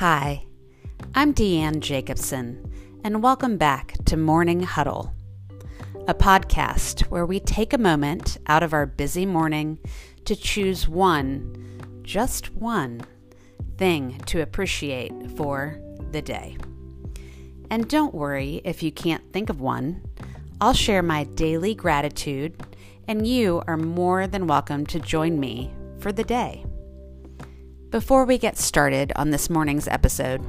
Hi, I'm Deanne Jacobson, and welcome back to Morning Huddle, a podcast where we take a moment out of our busy morning to choose one, just one, thing to appreciate for the day. And don't worry if you can't think of one, I'll share my daily gratitude, and you are more than welcome to join me for the day. Before we get started on this morning's episode,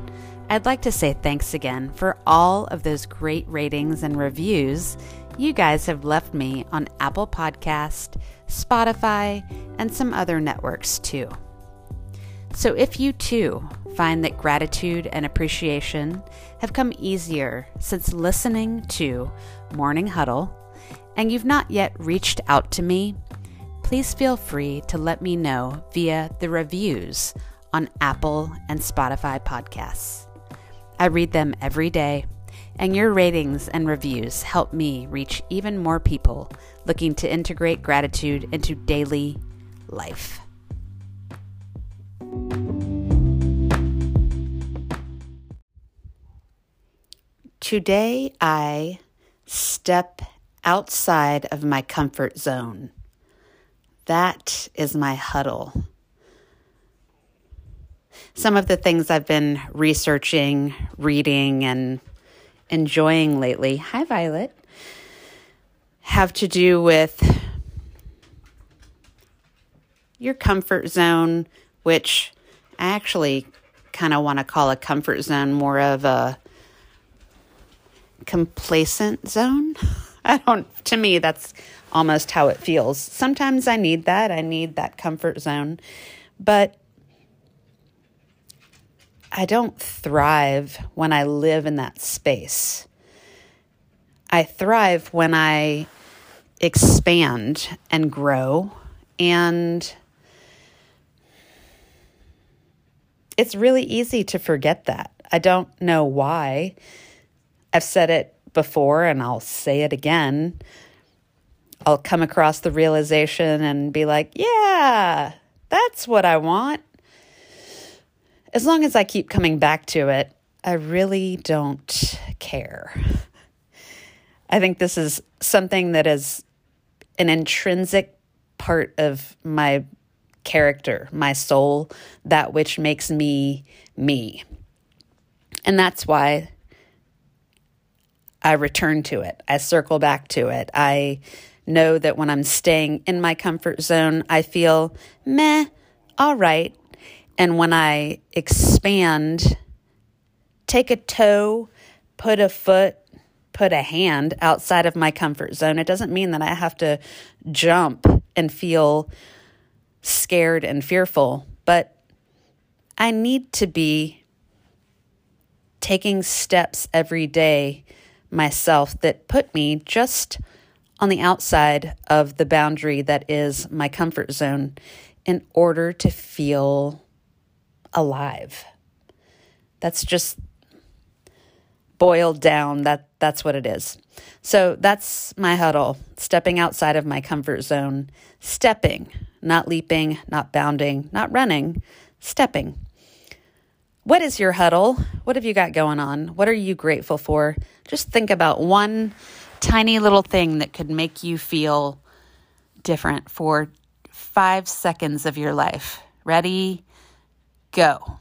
I'd like to say thanks again for all of those great ratings and reviews you guys have left me on Apple Podcast, Spotify, and some other networks too. So if you too find that gratitude and appreciation have come easier since listening to Morning Huddle and you've not yet reached out to me, please feel free to let me know via the reviews on Apple and Spotify podcasts. I read them every day, and your ratings and reviews help me reach even more people looking to integrate gratitude into daily life. Today, I step outside of my comfort zone. That is my huddle. Some of the things I've been researching, reading, and enjoying lately, hi Violet, have to do with your comfort zone, which I actually kind of want to call a comfort zone more of a complacent zone. I don't, to me, that's almost how it feels. Sometimes I need that. I need that comfort zone. But I don't thrive when I live in that space. I thrive when I expand and grow. And it's really easy to forget that. I don't know why. I've said it before and I'll say it again. I'll come across the realization and be like, yeah, that's what I want. As long as I keep coming back to it, I really don't care. I think this is something that is an intrinsic part of my character, my soul, that which makes me me. And that's why I return to it. I circle back to it. I know that when I'm staying in my comfort zone, I feel meh, all right. And when I expand, take a toe, put a foot, put a hand outside of my comfort zone, it doesn't mean that I have to jump and feel scared and fearful, but I need to be taking steps every day myself that put me just on the outside of the boundary that is my comfort zone in order to feel alive. That's just boiled down that that's what it is. So that's my huddle, stepping outside of my comfort zone, stepping, not leaping, not bounding, not running, stepping. What is your huddle? What have you got going on? What are you grateful for? Just think about one tiny little thing that could make you feel different for five seconds of your life. Ready? Go.